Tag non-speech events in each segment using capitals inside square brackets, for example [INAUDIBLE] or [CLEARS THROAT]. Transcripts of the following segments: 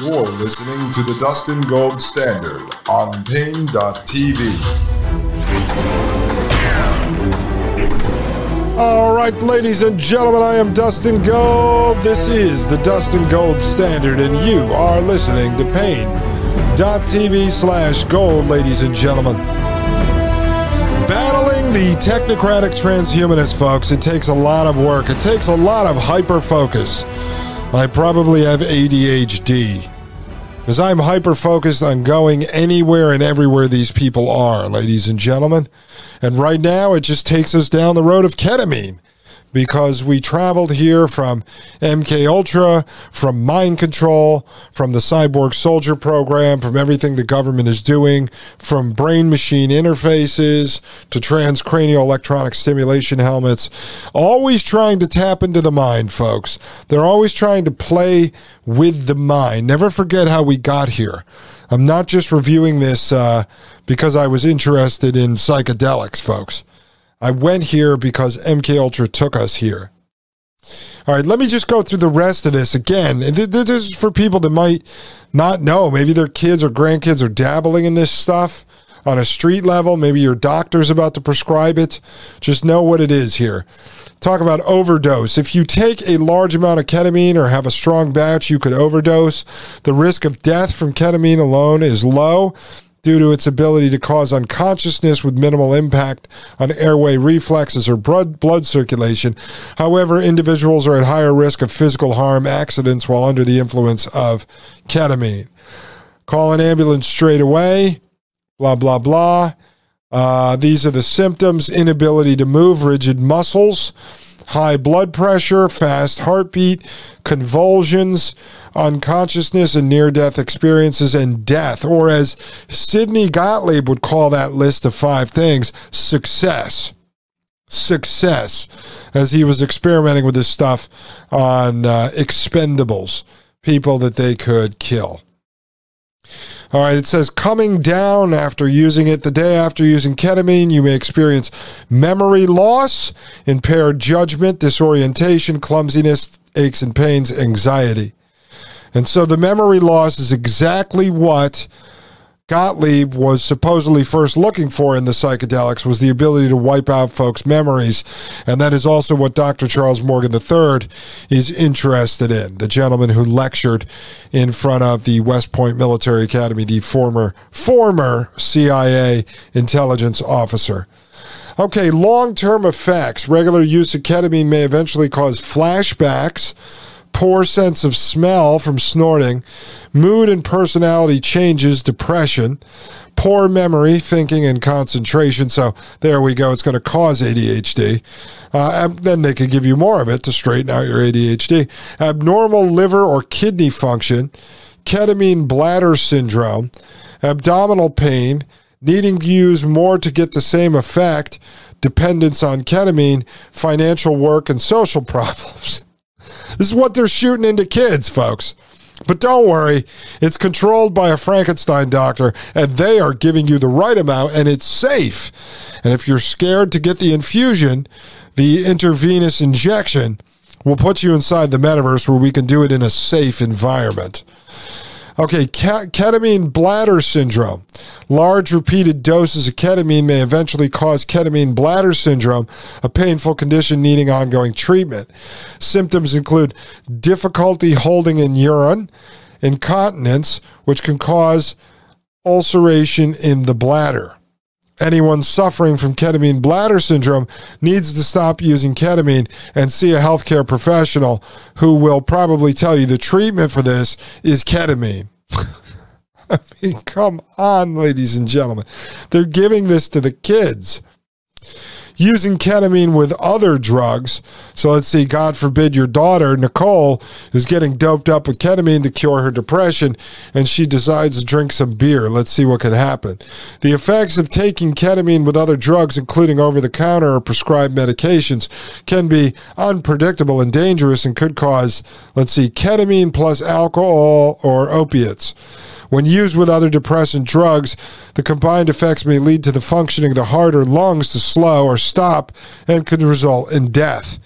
You're listening to the Dustin Gold Standard on Paine.tv. All right, ladies and gentlemen, I am Dustin Gold. This is the Dustin Gold Standard, and you are listening to Paine.tv slash gold, ladies and gentlemen. Battling the technocratic transhumanists, folks, it takes a lot of work. It takes a lot of hyper focus. I probably have ADHD because I'm hyper focused on going anywhere and everywhere these people are, ladies and gentlemen. And right now, it just takes us down the road of ketamine because we traveled here from MK Ultra, from mind control, from the cyborg soldier program, from everything the government is doing, from brain machine interfaces to transcranial electronic stimulation helmets, always trying to tap into the mind, folks. They're always trying to play with the mind. Never forget how we got here. I'm not just reviewing this uh, because I was interested in psychedelics, folks. I went here because MK Ultra took us here. All right, let me just go through the rest of this again. And this is for people that might not know. Maybe their kids or grandkids are dabbling in this stuff on a street level. Maybe your doctor's about to prescribe it. Just know what it is here. Talk about overdose. If you take a large amount of ketamine or have a strong batch, you could overdose. The risk of death from ketamine alone is low due to its ability to cause unconsciousness with minimal impact on airway reflexes or blood, circulation. However, individuals are at higher risk of physical harm, accidents while under the influence of ketamine. Call an ambulance straight away, blah, blah, blah. Uh, these are the symptoms inability to move, rigid muscles, high blood pressure, fast heartbeat, convulsions, unconsciousness and near death experiences, and death. Or as Sidney Gottlieb would call that list of five things success. Success, as he was experimenting with this stuff on uh, expendables, people that they could kill. All right, it says coming down after using it. The day after using ketamine, you may experience memory loss, impaired judgment, disorientation, clumsiness, aches and pains, anxiety. And so the memory loss is exactly what Gottlieb was supposedly first looking for in the psychedelics was the ability to wipe out folks' memories. And that is also what Dr. Charles Morgan III is interested in, the gentleman who lectured in front of the West Point Military Academy, the former former CIA intelligence officer. Okay, long-term effects. Regular use of ketamine may eventually cause flashbacks poor sense of smell from snorting, mood and personality changes, depression, poor memory, thinking, and concentration. So there we go. It's going to cause ADHD. Uh, then they could give you more of it to straighten out your ADHD. Abnormal liver or kidney function, ketamine bladder syndrome, abdominal pain, needing to use more to get the same effect, dependence on ketamine, financial work, and social [LAUGHS] problems. This is what they're shooting into kids, folks. But don't worry, it's controlled by a Frankenstein doctor, and they are giving you the right amount, and it's safe. And if you're scared to get the infusion, the intravenous injection will put you inside the metaverse where we can do it in a safe environment. Okay, ketamine bladder syndrome. Large repeated doses of ketamine may eventually cause ketamine bladder syndrome, a painful condition needing ongoing treatment. Symptoms include difficulty holding in urine, incontinence, which can cause ulceration in the bladder. Anyone suffering from ketamine bladder syndrome needs to stop using ketamine and see a healthcare professional who will probably tell you the treatment for this is ketamine. [LAUGHS] I mean, come on, ladies and gentlemen. They're giving this to the kids using ketamine with other drugs. So let's see, God forbid your daughter, Nicole, is getting doped up with ketamine to cure her depression, and she decides to drink some beer. Let's see what can happen. The effects of taking ketamine with other drugs, including over the counter or prescribed medications, can be unpredictable and dangerous and could cause, let's see, ketamine plus alcohol or opiates. When used with other depressant drugs, the combined effects may lead to the functioning of the heart or lungs to slow or stop and could result in death.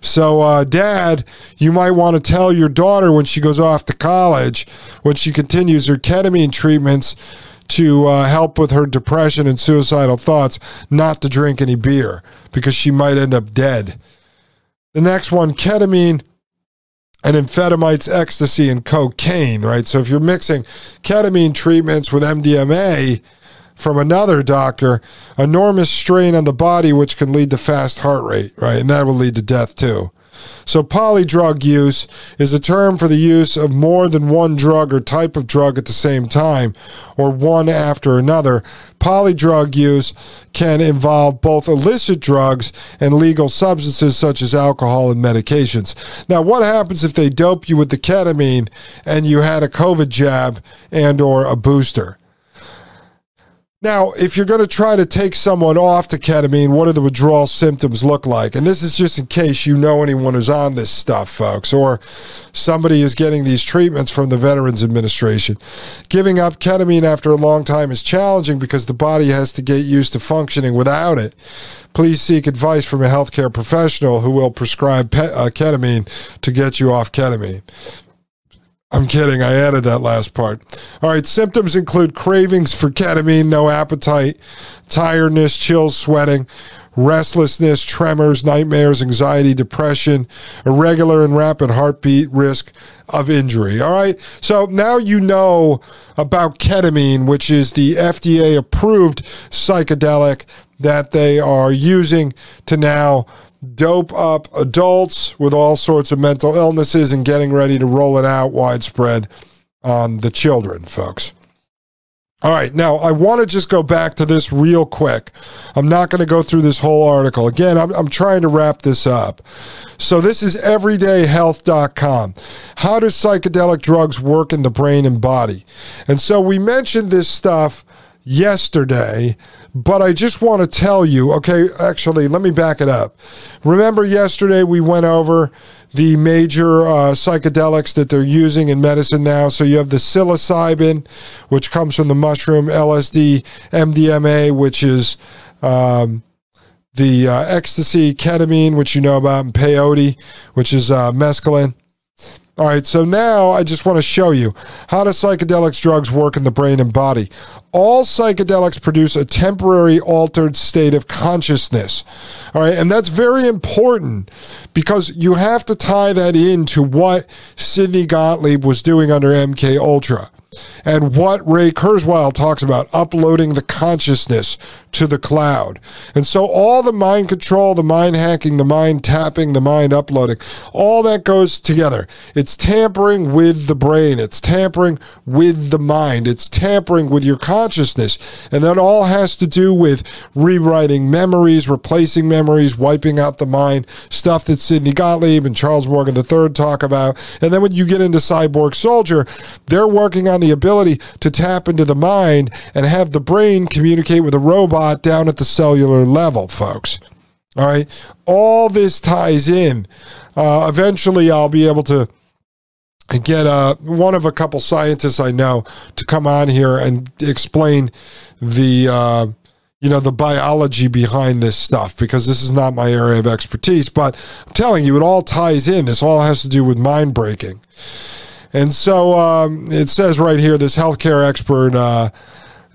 So, uh, dad, you might want to tell your daughter when she goes off to college, when she continues her ketamine treatments to uh, help with her depression and suicidal thoughts, not to drink any beer because she might end up dead. The next one, ketamine and amphetamines, ecstasy, and cocaine, right? So if you're mixing ketamine treatments with MDMA from another doctor, enormous strain on the body, which can lead to fast heart rate, right? And that will lead to death too. So, polydrug use is a term for the use of more than one drug or type of drug at the same time, or one after another. Polydrug use can involve both illicit drugs and legal substances such as alcohol and medications. Now, what happens if they dope you with the ketamine and you had a COVID jab and or a booster? Now, if you're going to try to take someone off the ketamine, what do the withdrawal symptoms look like? And this is just in case you know anyone who's on this stuff, folks, or somebody is getting these treatments from the Veterans Administration. Giving up ketamine after a long time is challenging because the body has to get used to functioning without it. Please seek advice from a healthcare professional who will prescribe pe- uh, ketamine to get you off ketamine. I'm kidding. I added that last part. All right. Symptoms include cravings for ketamine, no appetite, tiredness, chills, sweating, restlessness, tremors, nightmares, anxiety, depression, irregular and rapid heartbeat, risk of injury. All right. So now you know about ketamine, which is the FDA approved psychedelic that they are using to now dope up adults with all sorts of mental illnesses and getting ready to roll it out widespread on the children, folks. All right, now I want to just go back to this real quick. I'm not going to go through this whole article. Again, I'm, I'm trying to wrap this up. So, this is everydayhealth.com. How do psychedelic drugs work in the brain and body? And so, we mentioned this stuff yesterday but I just want to tell you okay, actually, let me back it up. Remember, yesterday we went over the major uh, psychedelics that they're using in medicine now. So you have the psilocybin, which comes from the mushroom, LSD, MDMA, which is. Um, the uh, ecstasy, ketamine, which you know about, and peyote, which is uh, mescaline. All right, so now I just want to show you how do psychedelics drugs work in the brain and body. All psychedelics produce a temporary altered state of consciousness. All right, and that's very important because you have to tie that into what Sidney Gottlieb was doing under MK Ultra and what Ray Kurzweil talks about uploading the consciousness to the cloud. And so all the mind control, the mind hacking, the mind tapping, the mind uploading, all that goes together. It's tampering with the brain, it's tampering with the mind, it's tampering with your consciousness. And that all has to do with rewriting memories, replacing memories, wiping out the mind, stuff that Sidney Gottlieb and Charles Morgan III talk about. And then when you get into Cyborg Soldier, they're working on the ability to tap into the mind and have the brain communicate with a robot down at the cellular level, folks. All right. All this ties in. Uh, eventually, I'll be able to get uh, one of a couple scientists I know to come on here and explain the. Uh, you know the biology behind this stuff because this is not my area of expertise but i'm telling you it all ties in this all has to do with mind breaking and so um, it says right here this healthcare expert, uh,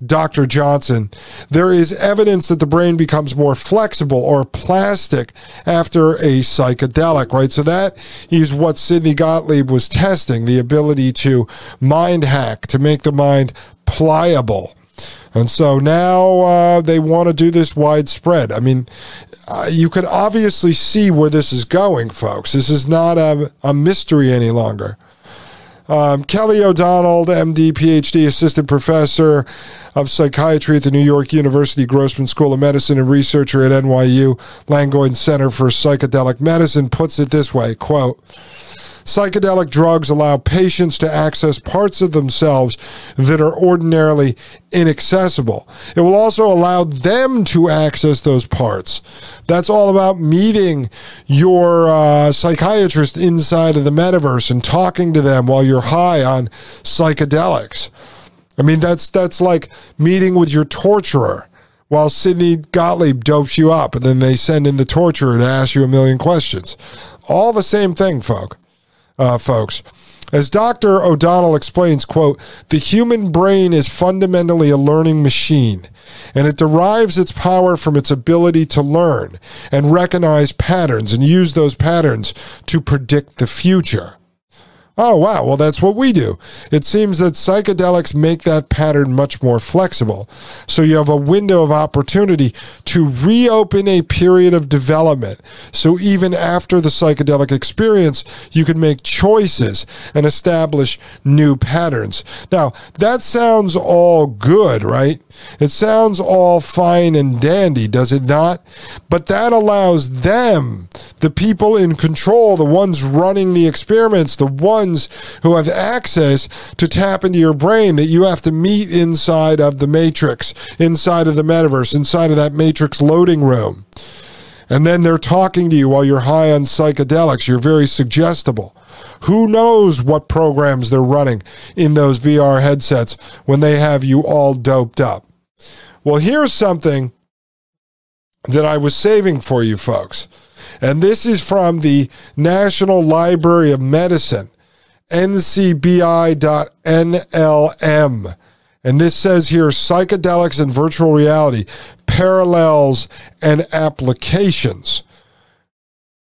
Dr. Johnson, there is evidence that the brain becomes more flexible or plastic after a psychedelic, right? So that is what Sidney Gottlieb was testing the ability to mind hack, to make the mind pliable. And so now uh, they want to do this widespread. I mean, uh, you can obviously see where this is going, folks. This is not a, a mystery any longer. Um, Kelly O'Donnell, MD, PhD, assistant professor of psychiatry at the New York University Grossman School of Medicine and researcher at NYU Langone Center for Psychedelic Medicine, puts it this way: "Quote." Psychedelic drugs allow patients to access parts of themselves that are ordinarily inaccessible. It will also allow them to access those parts. That's all about meeting your uh, psychiatrist inside of the metaverse and talking to them while you're high on psychedelics. I mean, that's that's like meeting with your torturer while Sidney Gottlieb dopes you up, and then they send in the torturer to ask you a million questions. All the same thing, folk, uh, folks. As Dr. O'Donnell explains, quote, the human brain is fundamentally a learning machine, and it derives its power from its ability to learn and recognize patterns and use those patterns to predict the future. Oh, wow. Well, that's what we do. It seems that psychedelics make that pattern much more flexible. So you have a window of opportunity to reopen a period of development. So even after the psychedelic experience, you can make choices and establish new patterns. Now, that sounds all good, right? It sounds all fine and dandy, does it not? But that allows them, the people in control, the ones running the experiments, the ones who have access to tap into your brain that you have to meet inside of the matrix, inside of the metaverse, inside of that matrix loading room. And then they're talking to you while you're high on psychedelics. You're very suggestible. Who knows what programs they're running in those VR headsets when they have you all doped up? Well, here's something that I was saving for you folks. And this is from the National Library of Medicine, ncbi.nlm. And this says here psychedelics and virtual reality, parallels and applications.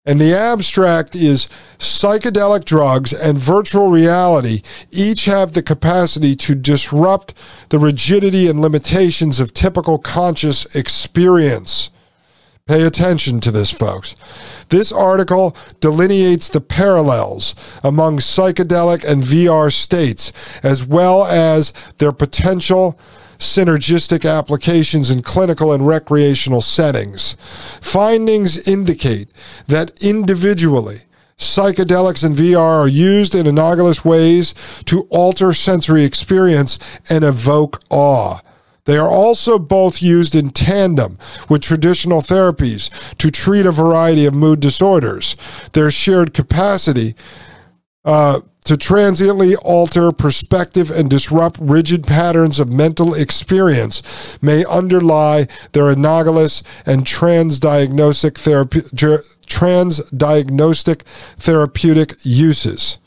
And the abstract is psychedelic drugs and virtual reality each have the capacity to disrupt the rigidity and limitations of typical conscious experience. Pay attention to this, folks. This article delineates the parallels among psychedelic and VR states, as well as their potential synergistic applications in clinical and recreational settings. Findings indicate that individually, psychedelics and VR are used in analogous ways to alter sensory experience and evoke awe. They are also both used in tandem with traditional therapies to treat a variety of mood disorders. Their shared capacity uh, to transiently alter perspective and disrupt rigid patterns of mental experience may underlie their analogous and transdiagnostic, transdiagnostic therapeutic uses.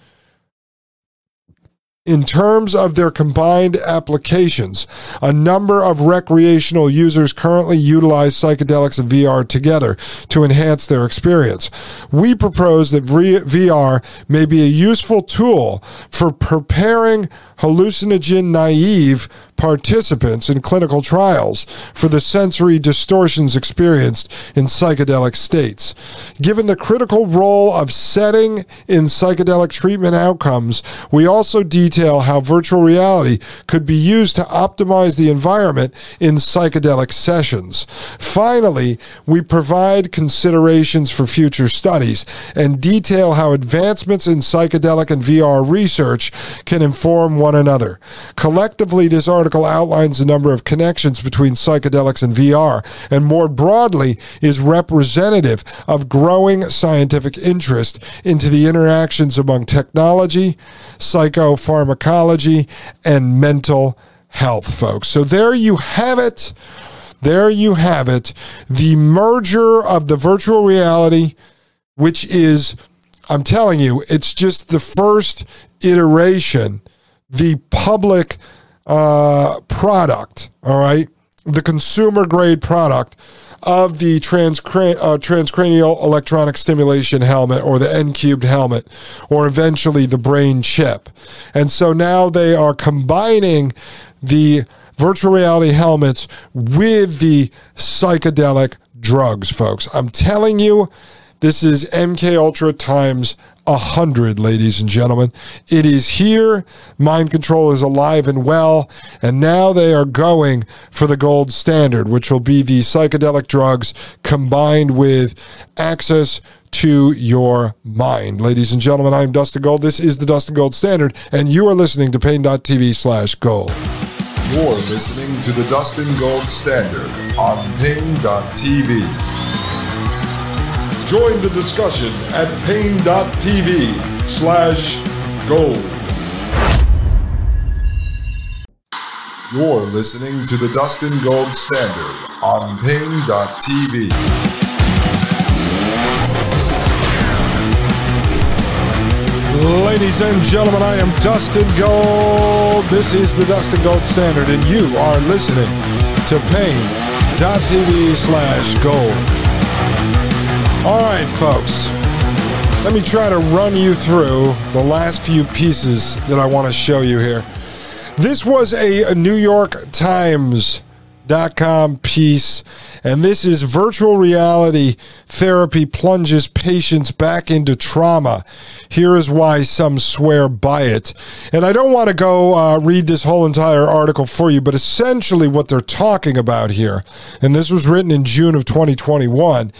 In terms of their combined applications, a number of recreational users currently utilize psychedelics and VR together to enhance their experience. We propose that VR may be a useful tool for preparing hallucinogen naive participants in clinical trials for the sensory distortions experienced in psychedelic states. Given the critical role of setting in psychedelic treatment outcomes, we also detail how virtual reality could be used to optimize the environment in psychedelic sessions. Finally, we provide considerations for future studies and detail how advancements in psychedelic and VR research can inform one another. Collectively, this article article outlines a number of connections between psychedelics and VR, and more broadly, is representative of growing scientific interest into the interactions among technology, psychopharmacology, and mental health, folks. So there you have it. There you have it. The merger of the virtual reality, which is, I'm telling you, it's just the first iteration, the public uh, product, all right, the consumer grade product of the transcran- uh, transcranial electronic stimulation helmet or the N cubed helmet or eventually the brain chip. And so now they are combining the virtual reality helmets with the psychedelic drugs, folks. I'm telling you, this is MK Ultra times a hundred, ladies and gentlemen. It is here. Mind control is alive and well. And now they are going for the gold standard, which will be the psychedelic drugs combined with access to your mind. Ladies and gentlemen, I'm Dustin Gold. This is the Dustin Gold Standard, and you are listening to Paine.tv slash gold. You're listening to the Dustin Gold Standard on Paine.tv. Join the discussion at paine.tv slash gold. You're listening to the Dustin Gold Standard on paine.tv. Ladies and gentlemen, I am Dustin Gold. This is the Dustin Gold Standard, and you are listening to paine.tv slash gold. All right, folks. Let me try to run you through the last few pieces that I want to show you here. This was a New York Times com piece. And this is virtual reality therapy plunges patients back into trauma. Here is why some swear by it. And i don't want to go uh, read this whole entire article for you but essentially what they're talking about here and this was written in june of 2021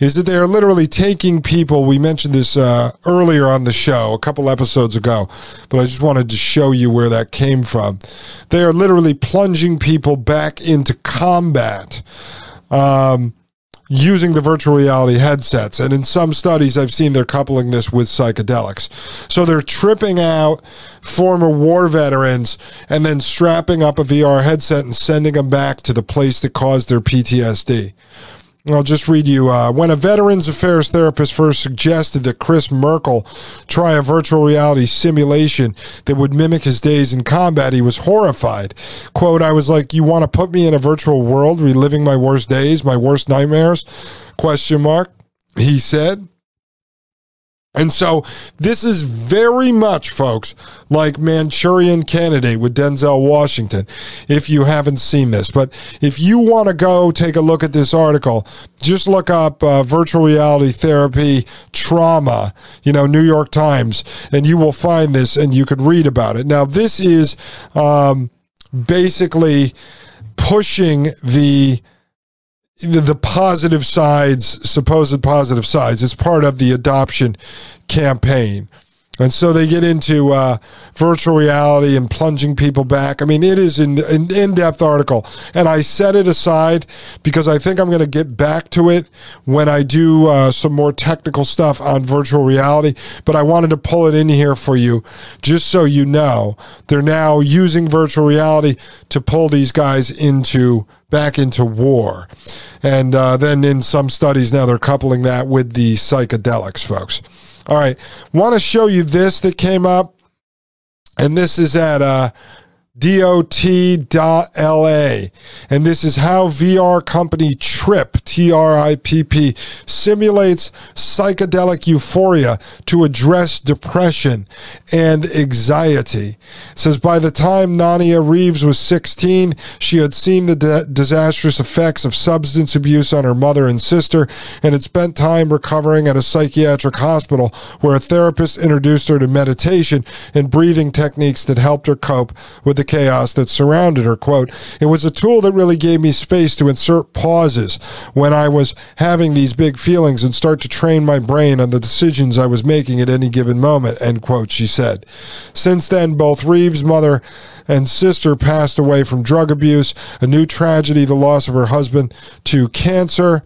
is that they are literally taking people we mentioned this uh, earlier on the show a couple episodes ago but i just wanted to show you where that came from. They are literally plunging people back in into combat um, using the virtual reality headsets. And in some studies, I've seen they're coupling this with psychedelics. So they're tripping out former war veterans and then strapping up a VR headset and sending them back to the place that caused their PTSD. I'll just read you. Uh, when a Veterans Affairs therapist first suggested that Chris Merkel try a virtual reality simulation that would mimic his days in combat, he was horrified. Quote, I was like, you want to put me in a virtual world, reliving my worst days, my worst nightmares? Question mark. He said. And so this is very much, folks, like Manchurian Candidate with Denzel Washington, if you haven't seen this. But if you want to go take a look at this article, just look up uh, virtual reality therapy trauma, you know, New York Times, and you will find this and you could read about it. Now, this is um, basically pushing the the positive sides, supposed positive sides. It's part of the adoption campaign. And so they get into uh, virtual reality and plunging people back. I mean, it is an, an in depth article. And I set it aside because I think I'm going to get back to it when I do uh, some more technical stuff on virtual reality. But I wanted to pull it in here for you just so you know. They're now using virtual reality to pull these guys into back into war. And uh, then in some studies now, they're coupling that with the psychedelics, folks. All right. Want to show you this that came up. And this is at uh, dot.la. And this is how VR company TRIPP, T R I P P, simulates psychedelic euphoria to address depression and anxiety. It says by the time Nanea Reeves was 16, she had seen the di- disastrous effects of substance abuse on her mother and sister and had spent time recovering at a psychiatric hospital where a therapist introduced her to meditation and breathing techniques that helped her cope with the chaos that surrounded her. Quote, it was a tool that really gave me space to insert pauses when I was having these big feelings and start to train my brain on the decisions I was making at any given moment, end quote, she said. Since then, both Reeves' mother and sister passed away from drug abuse. A new tragedy, the loss of her husband to cancer,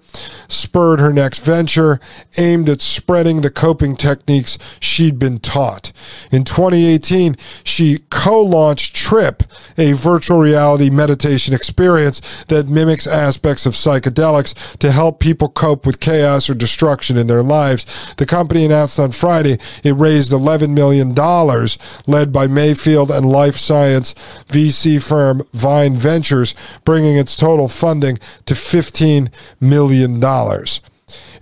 spurred her next venture aimed at spreading the coping techniques she'd been taught. In 2018, she co launched TRIPP, a virtual reality meditation experience that mimics aspects of psychedelics to help people cope with chaos or destruction in their lives. The company announced on Friday it raised $11 million, led by Mayfield and Life Science VC firm Vine Ventures, bringing its total funding to $15 million.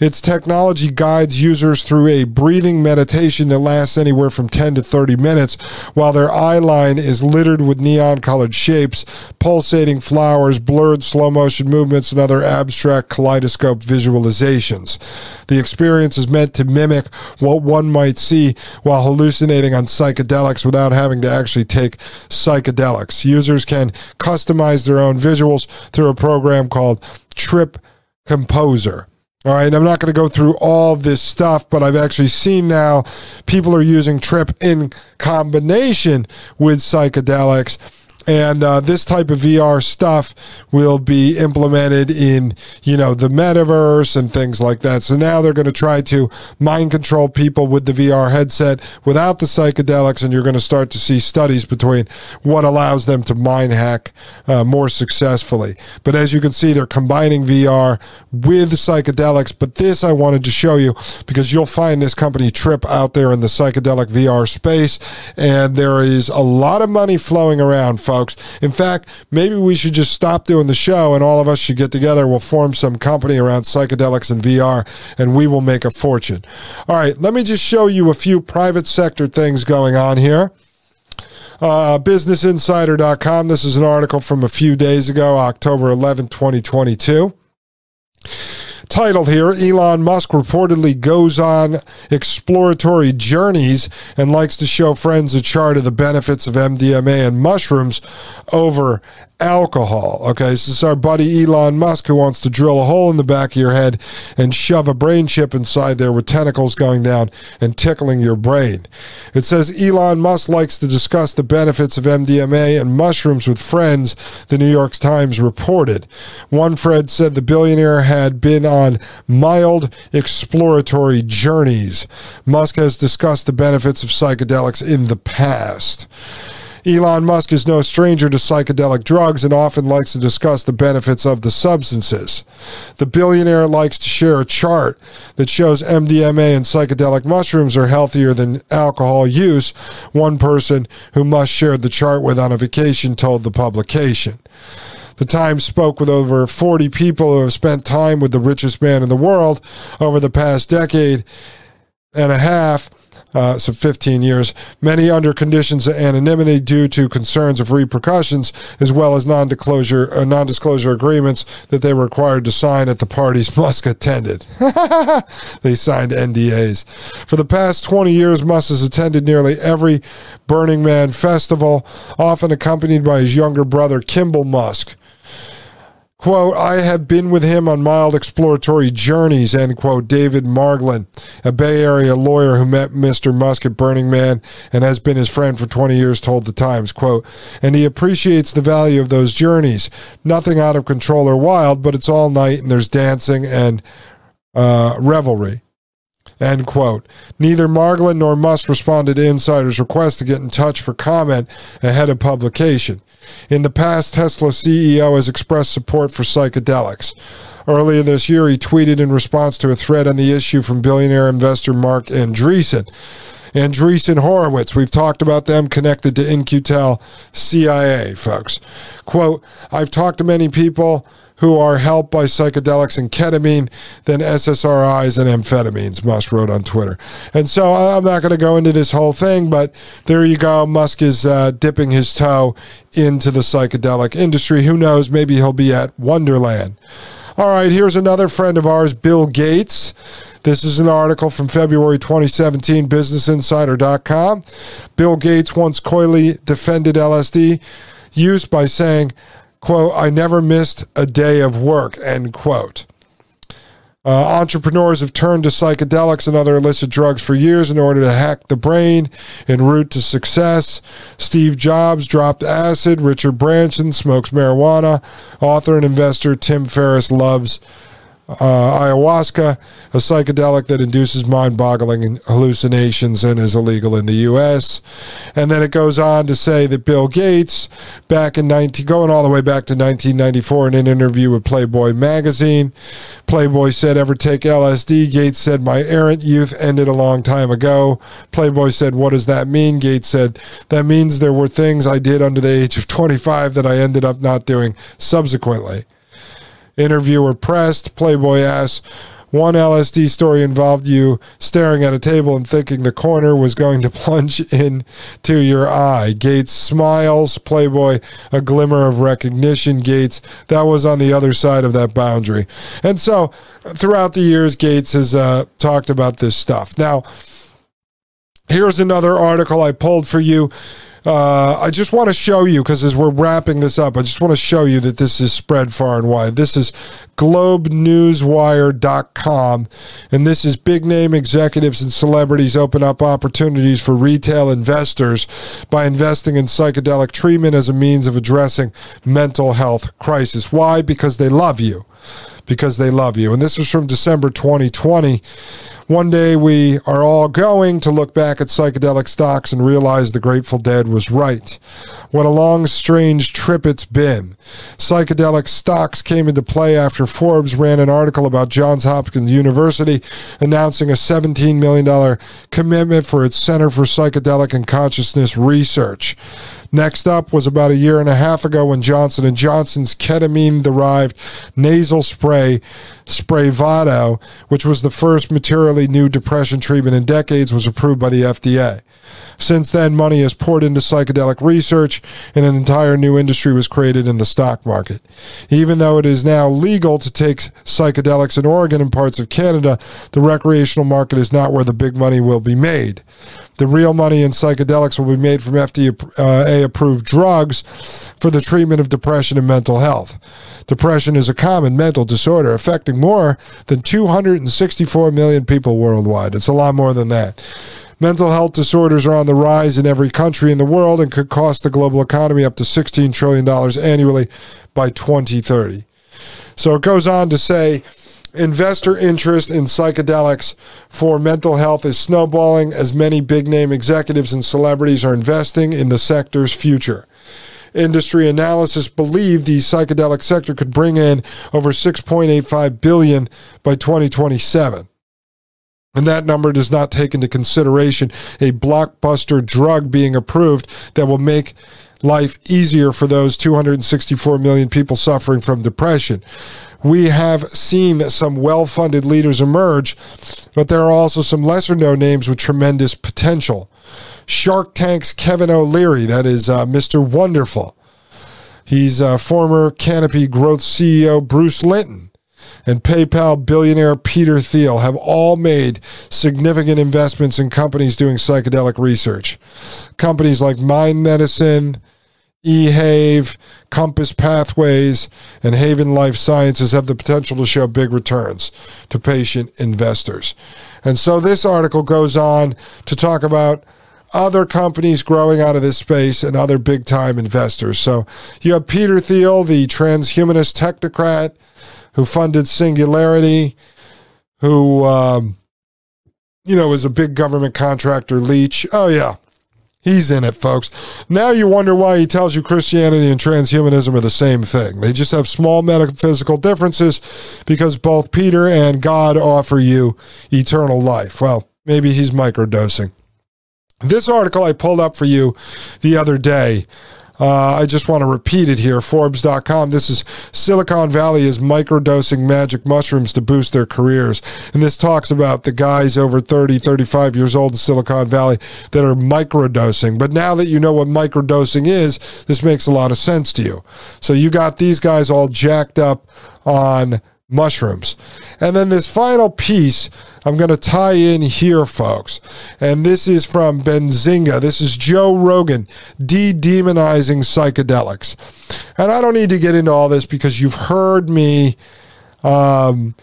Its technology guides users through a breathing meditation that lasts anywhere from 10 to 30 minutes, while their eye line is littered with neon colored shapes, pulsating flowers, blurred slow motion movements, and other abstract kaleidoscope visualizations. The experience is meant to mimic what one might see while hallucinating on psychedelics without having to actually take psychedelics. Users can customize their own visuals through a program called TRIPP Composer. All right, I'm not going to go through all this stuff, but I've actually seen now people are using TRIPP in combination with psychedelics and uh, this type of VR stuff will be implemented in you know the metaverse and things like that. So now they're going to try to mind control people with the VR headset without the psychedelics, and you're going to start to see studies between what allows them to mind hack uh, more successfully. But as you can see, they're combining VR with psychedelics. But this I wanted to show you because you'll find this company TRIPP out there in the psychedelic VR space, and there is a lot of money flowing around. In fact, maybe we should just stop doing the show and all of us should get together. We'll form some company around psychedelics and VR, and we will make a fortune. All right, let me just show you a few private sector things going on here. Uh, BusinessInsider.com. This is an article from a few days ago, October 11, 2022 titled here Elon Musk reportedly goes on exploratory journeys and likes to show friends a chart of the benefits of MDMA and mushrooms over alcohol. Okay, this is our buddy Elon Musk who wants to drill a hole in the back of your head and shove a brain chip inside there with tentacles going down and tickling your brain. It says Elon Musk likes to discuss the benefits of MDMA and mushrooms with friends, the New York Times reported. One friend said the billionaire had been on mild exploratory journeys. Musk has discussed the benefits of psychedelics in the past. Elon Musk is no stranger to psychedelic drugs and often likes to discuss the benefits of the substances. The billionaire likes to share a chart that shows MDMA and psychedelic mushrooms are healthier than alcohol use, one person who Musk shared the chart with on a vacation told the publication. The Times spoke with over 40 people who have spent time with the richest man in the world over the past decade and a half uh, so 15 years, many under conditions of anonymity due to concerns of repercussions, as well as non-disclosure, uh, non-disclosure agreements that they were required to sign at the parties [LAUGHS] Musk attended. [LAUGHS] they signed NDAs. For the past 20 years, Musk has attended nearly every Burning Man festival, often accompanied by his younger brother, Kimball Musk. Quote, I have been with him on mild exploratory journeys, end quote. David Margolin, a Bay Area lawyer who met Mr. Musk at Burning Man and has been his friend for 20 years, told the Times, quote, and he appreciates the value of those journeys. Nothing out of control or wild, but it's all night and there's dancing and uh, revelry. End quote. Neither Margolin nor Musk responded to insiders' request to get in touch for comment ahead of publication. In the past, Tesla CEO has expressed support for psychedelics. Earlier this year, he tweeted in response to a thread on the issue from billionaire investor Marc Andreessen. Andreessen Horowitz, we've talked about them connected to In-Q-Tel CIA, folks. Quote, I've talked to many people who are helped by psychedelics and ketamine than SSRIs and amphetamines, Musk wrote on Twitter. And so I'm not going to go into this whole thing, but there you go. Musk is uh, dipping his toe into the psychedelic industry. Who knows? Maybe he'll be at Wonderland. All right, here's another friend of ours, Bill Gates. This is an article from February 2017, BusinessInsider.com. Bill Gates once coyly defended LSD use by saying, quote, I never missed a day of work, end quote. Uh, entrepreneurs have turned to psychedelics and other illicit drugs for years in order to hack the brain en route to success. Steve Jobs dropped acid. Richard Branson smokes marijuana. Author and investor Tim Ferriss loves uh, ayahuasca, a psychedelic that induces mind boggling hallucinations and is illegal in the U.S. And then it goes on to say that Bill Gates, back in 19, going all the way back to 1994, in an interview with Playboy magazine, Playboy said, Ever take LSD? Gates said, My errant youth ended a long time ago. Playboy said, What does that mean? Gates said, That means there were things I did under the age of 25 that I ended up not doing subsequently. Interviewer pressed. Playboy asked, one LSD story involved you staring at a table and thinking the corner was going to [LAUGHS] plunge into your eye. Gates smiles. Playboy, a glimmer of recognition. Gates, that was on the other side of that boundary. And so throughout the years, Gates has uh, talked about this stuff. Now, here's another article I pulled for you uh, I just want to show you because as we're wrapping this up, I just want to show you that this is spread far and wide. This is globenewswire.com, and this is big name executives and celebrities open up opportunities for retail investors by investing in psychedelic treatment as a means of addressing mental health crisis. Why? Because they love you because they love you. And this was from December 2020. One day we are all going to look back at psychedelic stocks and realize the Grateful Dead was right. What a long, strange trip it's been. Psychedelic stocks came into play after Forbes ran an article about Johns Hopkins University announcing a $17 million commitment for its Center for Psychedelic and Consciousness Research. Next up was about a year and a half ago when Johnson & Johnson's ketamine-derived nasal spray, Spravato, which was the first materially new depression treatment in decades, was approved by the FDA. Since then, money has poured into psychedelic research, and an entire new industry was created in the stock market. Even though it is now legal to take psychedelics in Oregon and parts of Canada, the recreational market is not where the big money will be made. The real money in psychedelics will be made from FDA uh, approved drugs for the treatment of depression and mental health. Depression is a common mental disorder affecting more than 264 million people worldwide. It's a lot more than that. Mental health disorders are on the rise in every country in the world and could cost the global economy up to $16 trillion annually by 2030. So it goes on to say investor interest in psychedelics for mental health is snowballing as many big name executives and celebrities are investing in the sector's future. Industry analysis believe the psychedelic sector could bring in over 6.85 billion by 2027. And that number does not take into consideration a blockbuster drug being approved that will make life easier for those 264 million people suffering from depression. We have seen some well funded leaders emerge, but there are also some lesser known names with tremendous potential. Shark Tank's Kevin O'Leary, that is uh, Mr. Wonderful. He's uh, former Canopy Growth CEO Bruce Linton and PayPal billionaire Peter Thiel have all made significant investments in companies doing psychedelic research. Companies like Mind Medicine, eHave, Compass Pathways, and Haven Life Sciences have the potential to show big returns to patient investors. And so this article goes on to talk about other companies growing out of this space and other big time investors. So you have Peter Thiel, the transhumanist technocrat who funded Singularity, who, um, you know, was a big government contractor, Leach. Oh, yeah. He's in it, folks. Now you wonder why he tells you Christianity and transhumanism are the same thing. They just have small metaphysical differences because both Peter and God offer you eternal life. Well, maybe he's microdosing. This article I pulled up for you the other day uh, I just want to repeat it here. Forbes.com. This is Silicon Valley is microdosing magic mushrooms to boost their careers. And this talks about the guys over 30, 35 years old in Silicon Valley that are microdosing. But now that you know what microdosing is, this makes a lot of sense to you. So you got these guys all jacked up on mushrooms. And then this final piece I'm going to tie in here, folks. And this is from Benzinga. This is Joe Rogan de demonizing psychedelics. And I don't need to get into all this because you've heard me. Um,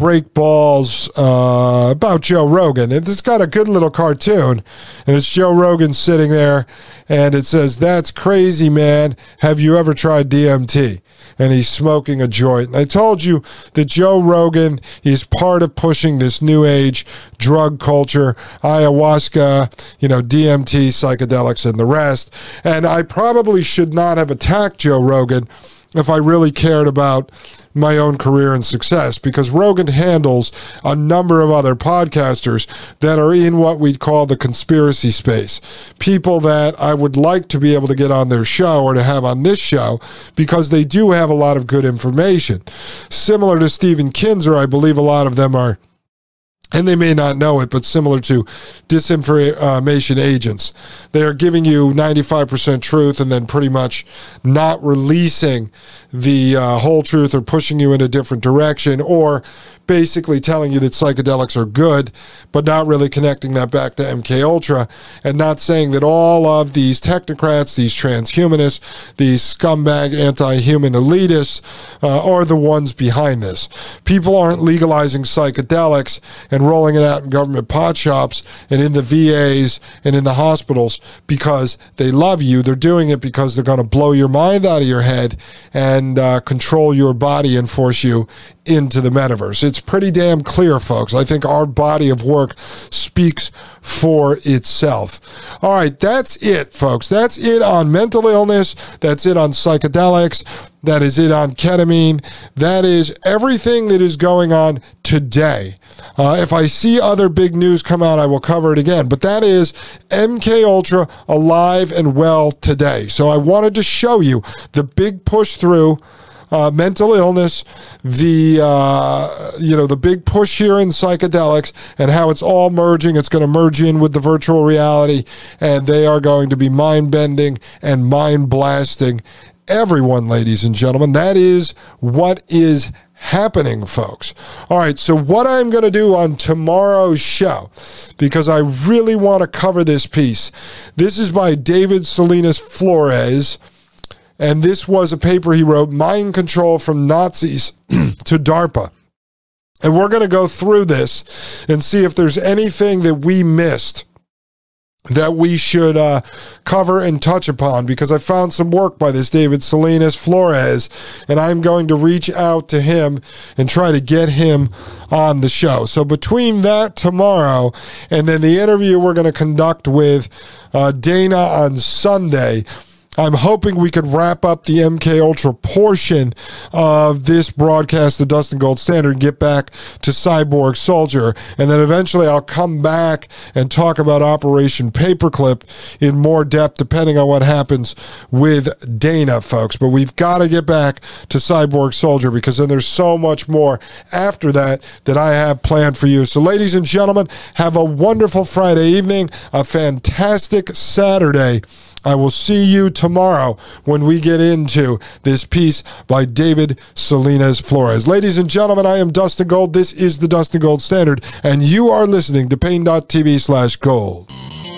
break balls uh, about Joe Rogan. It's got a good little cartoon, and it's Joe Rogan sitting there, and it says, That's crazy, man. Have you ever tried DMT? And he's smoking a joint. And I told you that Joe Rogan is part of pushing this new age drug culture, ayahuasca, you know, DMT, psychedelics, and the rest. And I probably should not have attacked Joe Rogan if I really cared about my own career and success because Rogan handles a number of other podcasters that are in what we'd call the conspiracy space. People that I would like to be able to get on their show or to have on this show because they do have a lot of good information. Similar to Stephen Kinzer, I believe a lot of them are and they may not know it, but similar to disinformation agents. They are giving you 95% truth and then pretty much not releasing the uh, whole truth or pushing you in a different direction or basically telling you that psychedelics are good, but not really connecting that back to MK Ultra, and not saying that all of these technocrats, these transhumanists, these scumbag anti-human elitists uh, are the ones behind this. People aren't legalizing psychedelics and rolling it out in government pot shops and in the VAs and in the hospitals because they love you. They're doing it because they're going to blow your mind out of your head and uh, control your body and force you into the metaverse. It's pretty damn clear, folks. I think our body of work speaks for itself. All right, that's it, folks. That's it on mental illness. That's it on psychedelics. That is it on ketamine. That is everything that is going on today. Uh, if I see other big news come out, I will cover it again. But that is MK Ultra alive and well today. So I wanted to show you the big push through uh, mental illness, the uh, you know the big push here in psychedelics, and how it's all merging. It's going to merge in with the virtual reality, and they are going to be mind bending and mind blasting everyone, ladies and gentlemen. That is what is happening, folks. All right, so what I'm going to do on tomorrow's show, because I really want to cover this piece, this is by David Salinas Flores. And this was a paper he wrote Mind Control from Nazis [CLEARS THROAT] to DARPA. And we're going to go through this and see if there's anything that we missed that we should uh, cover and touch upon because I found some work by this David Salinas Flores, and I'm going to reach out to him and try to get him on the show. So between that tomorrow and then the interview we're going to conduct with uh, Dana on Sunday, I'm hoping we could wrap up the MK Ultra portion of this broadcast, the Dustin Gold Standard, and get back to Cyborg Soldier. And then eventually I'll come back and talk about Operation Paperclip in more depth, depending on what happens with Dana, folks. But we've got to get back to Cyborg Soldier because then there's so much more after that that I have planned for you. So, ladies and gentlemen, have a wonderful Friday evening, a fantastic Saturday. I will see you tomorrow when we get into this piece by David Salinas Flores. Ladies and gentlemen, I am Dustin Gold. This is the Dustin Gold Standard, and you are listening to Paine.tv slash gold.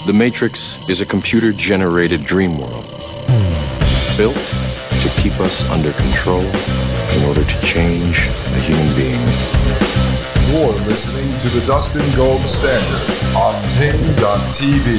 The Matrix is a computer generated dream world built to keep us under control in order to change a human being. You're listening to the Dustin Gold Standard on Paine.tv.